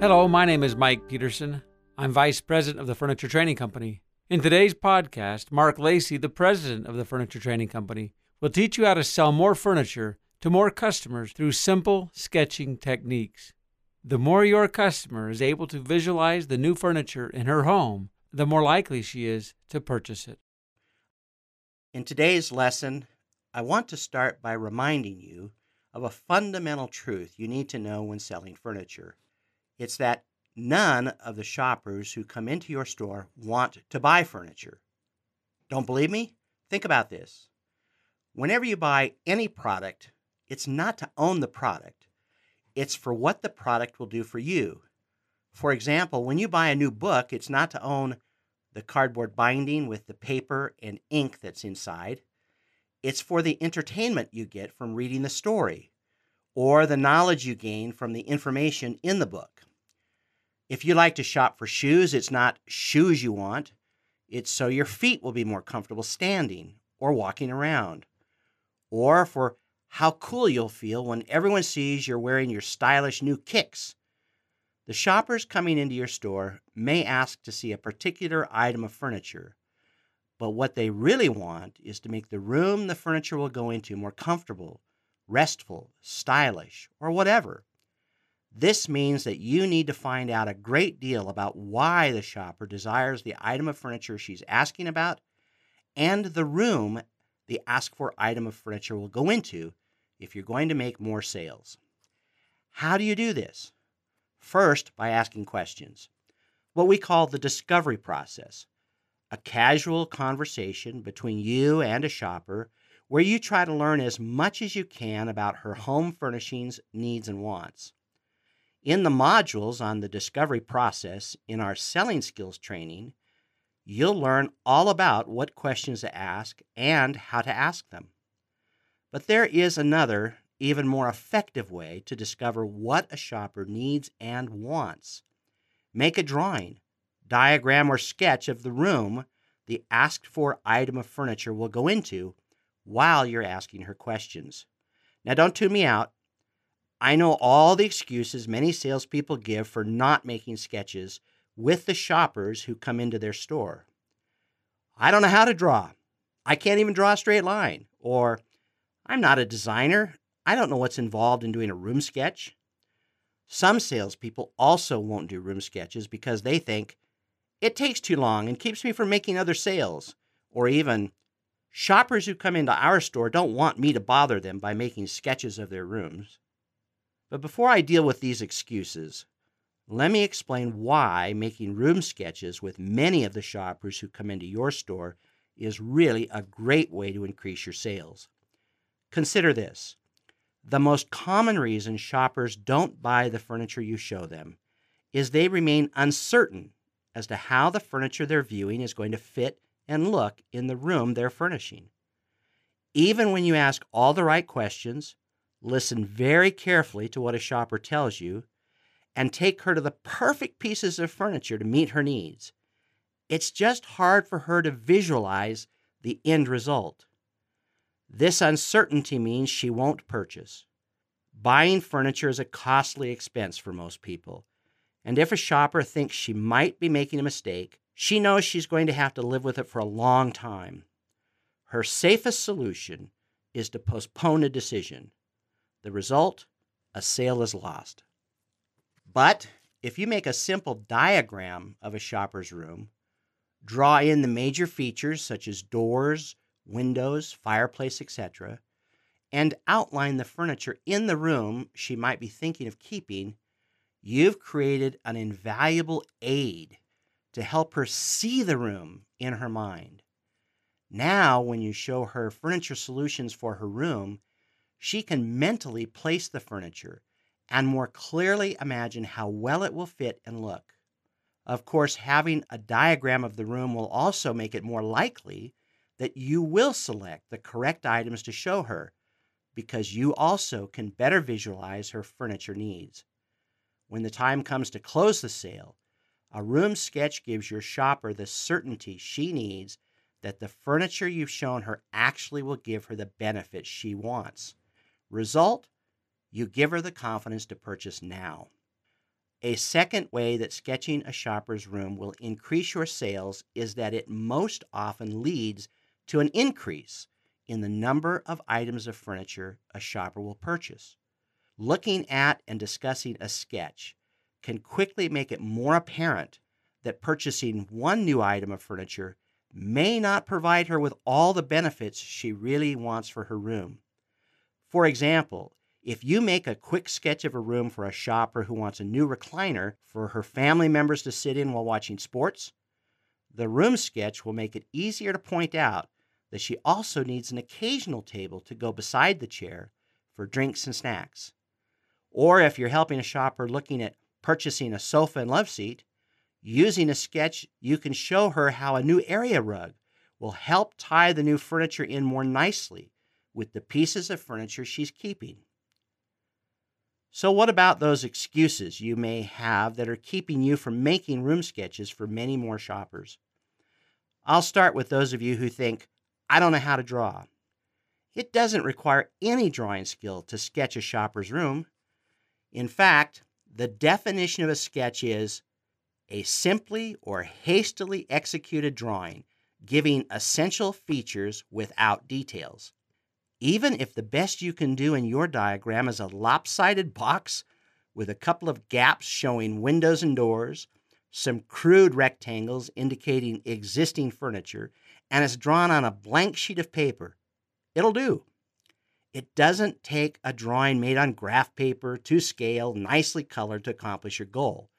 Hello, my name is Mike Peterson. I'm Vice President of the Furniture Training Company. In today's podcast, Mark Lacey, the President of the Furniture Training Company, will teach you how to sell more furniture to more customers through simple sketching techniques. The more your customer is able to visualize the new furniture in her home, the more likely she is to purchase it. In today's lesson, I want to start by reminding you of a fundamental truth you need to know when selling furniture. It's that none of the shoppers who come into your store want to buy furniture. Don't believe me? Think about this. Whenever you buy any product, it's not to own the product, it's for what the product will do for you. For example, when you buy a new book, it's not to own the cardboard binding with the paper and ink that's inside. It's for the entertainment you get from reading the story or the knowledge you gain from the information in the book. If you like to shop for shoes, it's not shoes you want, it's so your feet will be more comfortable standing or walking around, or for how cool you'll feel when everyone sees you're wearing your stylish new kicks. The shoppers coming into your store may ask to see a particular item of furniture, but what they really want is to make the room the furniture will go into more comfortable, restful, stylish, or whatever. This means that you need to find out a great deal about why the shopper desires the item of furniture she's asking about and the room the asked for item of furniture will go into if you're going to make more sales. How do you do this? First, by asking questions, what we call the discovery process, a casual conversation between you and a shopper where you try to learn as much as you can about her home furnishings, needs, and wants. In the modules on the discovery process in our selling skills training, you'll learn all about what questions to ask and how to ask them. But there is another, even more effective way to discover what a shopper needs and wants. Make a drawing, diagram, or sketch of the room the asked for item of furniture will go into while you're asking her questions. Now, don't tune me out. I know all the excuses many salespeople give for not making sketches with the shoppers who come into their store. I don't know how to draw. I can't even draw a straight line. Or, I'm not a designer. I don't know what's involved in doing a room sketch. Some salespeople also won't do room sketches because they think it takes too long and keeps me from making other sales. Or even, shoppers who come into our store don't want me to bother them by making sketches of their rooms. But before I deal with these excuses, let me explain why making room sketches with many of the shoppers who come into your store is really a great way to increase your sales. Consider this the most common reason shoppers don't buy the furniture you show them is they remain uncertain as to how the furniture they're viewing is going to fit and look in the room they're furnishing. Even when you ask all the right questions, Listen very carefully to what a shopper tells you and take her to the perfect pieces of furniture to meet her needs. It's just hard for her to visualize the end result. This uncertainty means she won't purchase. Buying furniture is a costly expense for most people, and if a shopper thinks she might be making a mistake, she knows she's going to have to live with it for a long time. Her safest solution is to postpone a decision. The result a sale is lost. But if you make a simple diagram of a shopper's room, draw in the major features such as doors, windows, fireplace, etc., and outline the furniture in the room she might be thinking of keeping, you've created an invaluable aid to help her see the room in her mind. Now, when you show her furniture solutions for her room, she can mentally place the furniture and more clearly imagine how well it will fit and look. Of course, having a diagram of the room will also make it more likely that you will select the correct items to show her because you also can better visualize her furniture needs. When the time comes to close the sale, a room sketch gives your shopper the certainty she needs that the furniture you've shown her actually will give her the benefit she wants. Result, you give her the confidence to purchase now. A second way that sketching a shopper's room will increase your sales is that it most often leads to an increase in the number of items of furniture a shopper will purchase. Looking at and discussing a sketch can quickly make it more apparent that purchasing one new item of furniture may not provide her with all the benefits she really wants for her room. For example, if you make a quick sketch of a room for a shopper who wants a new recliner for her family members to sit in while watching sports, the room sketch will make it easier to point out that she also needs an occasional table to go beside the chair for drinks and snacks. Or if you're helping a shopper looking at purchasing a sofa and love seat, using a sketch, you can show her how a new area rug will help tie the new furniture in more nicely with the pieces of furniture she's keeping. So, what about those excuses you may have that are keeping you from making room sketches for many more shoppers? I'll start with those of you who think, I don't know how to draw. It doesn't require any drawing skill to sketch a shopper's room. In fact, the definition of a sketch is a simply or hastily executed drawing giving essential features without details. Even if the best you can do in your diagram is a lopsided box with a couple of gaps showing windows and doors, some crude rectangles indicating existing furniture, and it's drawn on a blank sheet of paper, it'll do. It doesn't take a drawing made on graph paper to scale, nicely colored to accomplish your goal.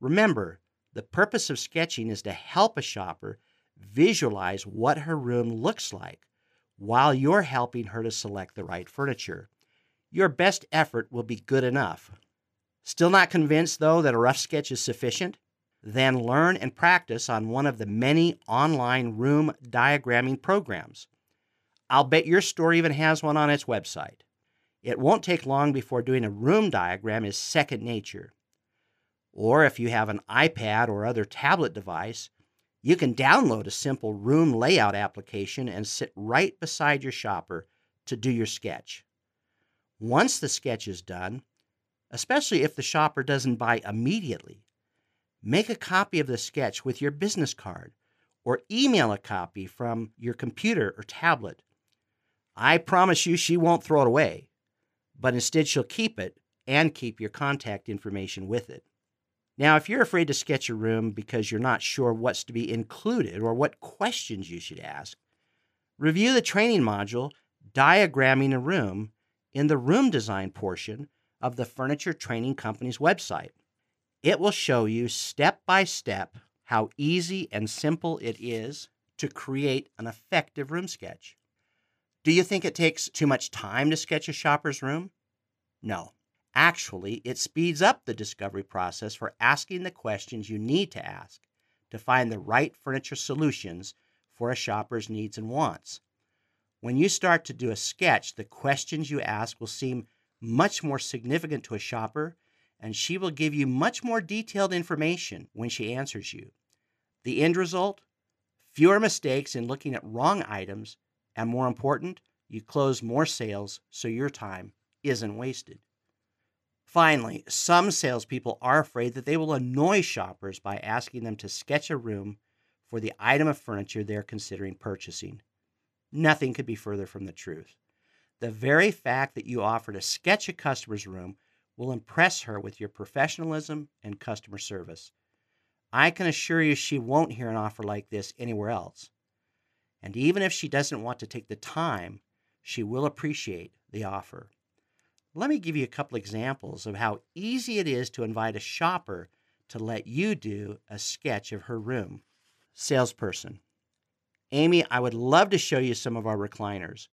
Remember, the purpose of sketching is to help a shopper visualize what her room looks like while you're helping her to select the right furniture. Your best effort will be good enough. Still not convinced, though, that a rough sketch is sufficient? Then learn and practice on one of the many online room diagramming programs. I'll bet your store even has one on its website. It won't take long before doing a room diagram is second nature. Or if you have an iPad or other tablet device, you can download a simple room layout application and sit right beside your shopper to do your sketch. Once the sketch is done, especially if the shopper doesn't buy immediately, make a copy of the sketch with your business card or email a copy from your computer or tablet. I promise you she won't throw it away, but instead she'll keep it and keep your contact information with it. Now, if you're afraid to sketch a room because you're not sure what's to be included or what questions you should ask, review the training module Diagramming a Room in the room design portion of the Furniture Training Company's website. It will show you step by step how easy and simple it is to create an effective room sketch. Do you think it takes too much time to sketch a shopper's room? No. Actually, it speeds up the discovery process for asking the questions you need to ask to find the right furniture solutions for a shopper's needs and wants. When you start to do a sketch, the questions you ask will seem much more significant to a shopper, and she will give you much more detailed information when she answers you. The end result? Fewer mistakes in looking at wrong items, and more important, you close more sales so your time isn't wasted. Finally, some salespeople are afraid that they will annoy shoppers by asking them to sketch a room for the item of furniture they're considering purchasing. Nothing could be further from the truth. The very fact that you offer to sketch a customer's room will impress her with your professionalism and customer service. I can assure you she won't hear an offer like this anywhere else. And even if she doesn't want to take the time, she will appreciate the offer. Let me give you a couple examples of how easy it is to invite a shopper to let you do a sketch of her room. Salesperson Amy, I would love to show you some of our recliners.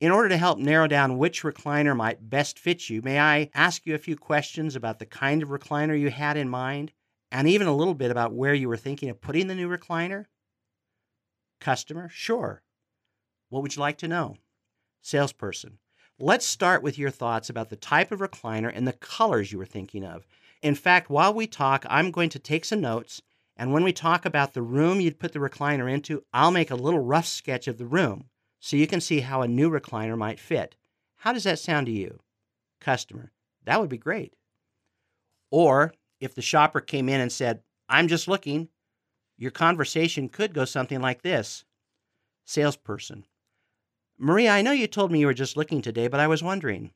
In order to help narrow down which recliner might best fit you, may I ask you a few questions about the kind of recliner you had in mind and even a little bit about where you were thinking of putting the new recliner? Customer, sure. What would you like to know? Salesperson, Let's start with your thoughts about the type of recliner and the colors you were thinking of. In fact, while we talk, I'm going to take some notes, and when we talk about the room you'd put the recliner into, I'll make a little rough sketch of the room so you can see how a new recliner might fit. How does that sound to you? Customer, that would be great. Or If the shopper came in and said, I'm just looking, your conversation could go something like this Salesperson, Maria, I know you told me you were just looking today, but I was wondering,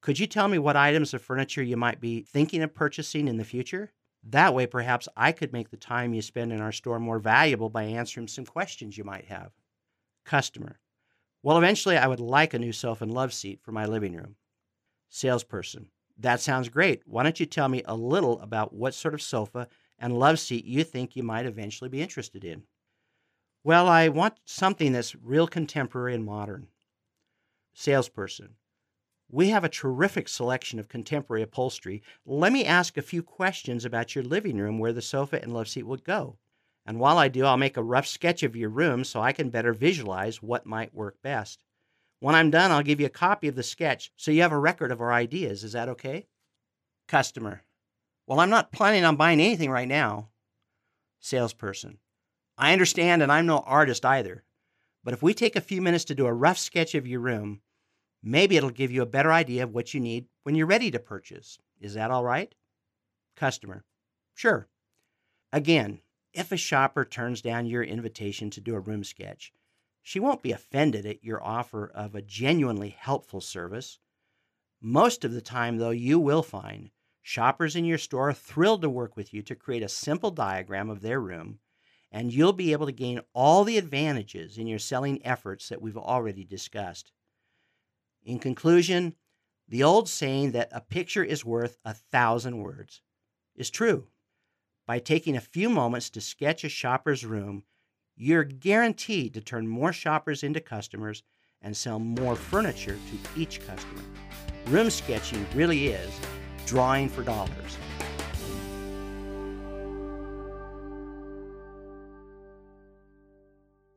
could you tell me what items of furniture you might be thinking of purchasing in the future? That way, perhaps I could make the time you spend in our store more valuable by answering some questions you might have. Customer, well, eventually I would like a new sofa and love seat for my living room. Salesperson, that sounds great. Why don't you tell me a little about what sort of sofa and love seat you think you might eventually be interested in? Well, I want something that's real contemporary and modern. Salesperson, we have a terrific selection of contemporary upholstery. Let me ask a few questions about your living room where the sofa and love seat would go. And while I do, I'll make a rough sketch of your room so I can better visualize what might work best. When I'm done, I'll give you a copy of the sketch so you have a record of our ideas. Is that okay? Customer. Well, I'm not planning on buying anything right now. Salesperson. I understand, and I'm no artist either. But if we take a few minutes to do a rough sketch of your room, Maybe it'll give you a better idea of what you need when you're ready to purchase. Is that all right? Customer. Sure. Again, if a shopper turns down your invitation to do a room sketch, she won't be offended at your offer of a genuinely helpful service. Most of the time, though, you will find shoppers in your store thrilled to work with you to create a simple diagram of their room, and you'll be able to gain all the advantages in your selling efforts that we've already discussed. In conclusion, the old saying that a picture is worth a thousand words is true. By taking a few moments to sketch a shopper's room, you're guaranteed to turn more shoppers into customers and sell more furniture to each customer. Room sketching really is drawing for dollars.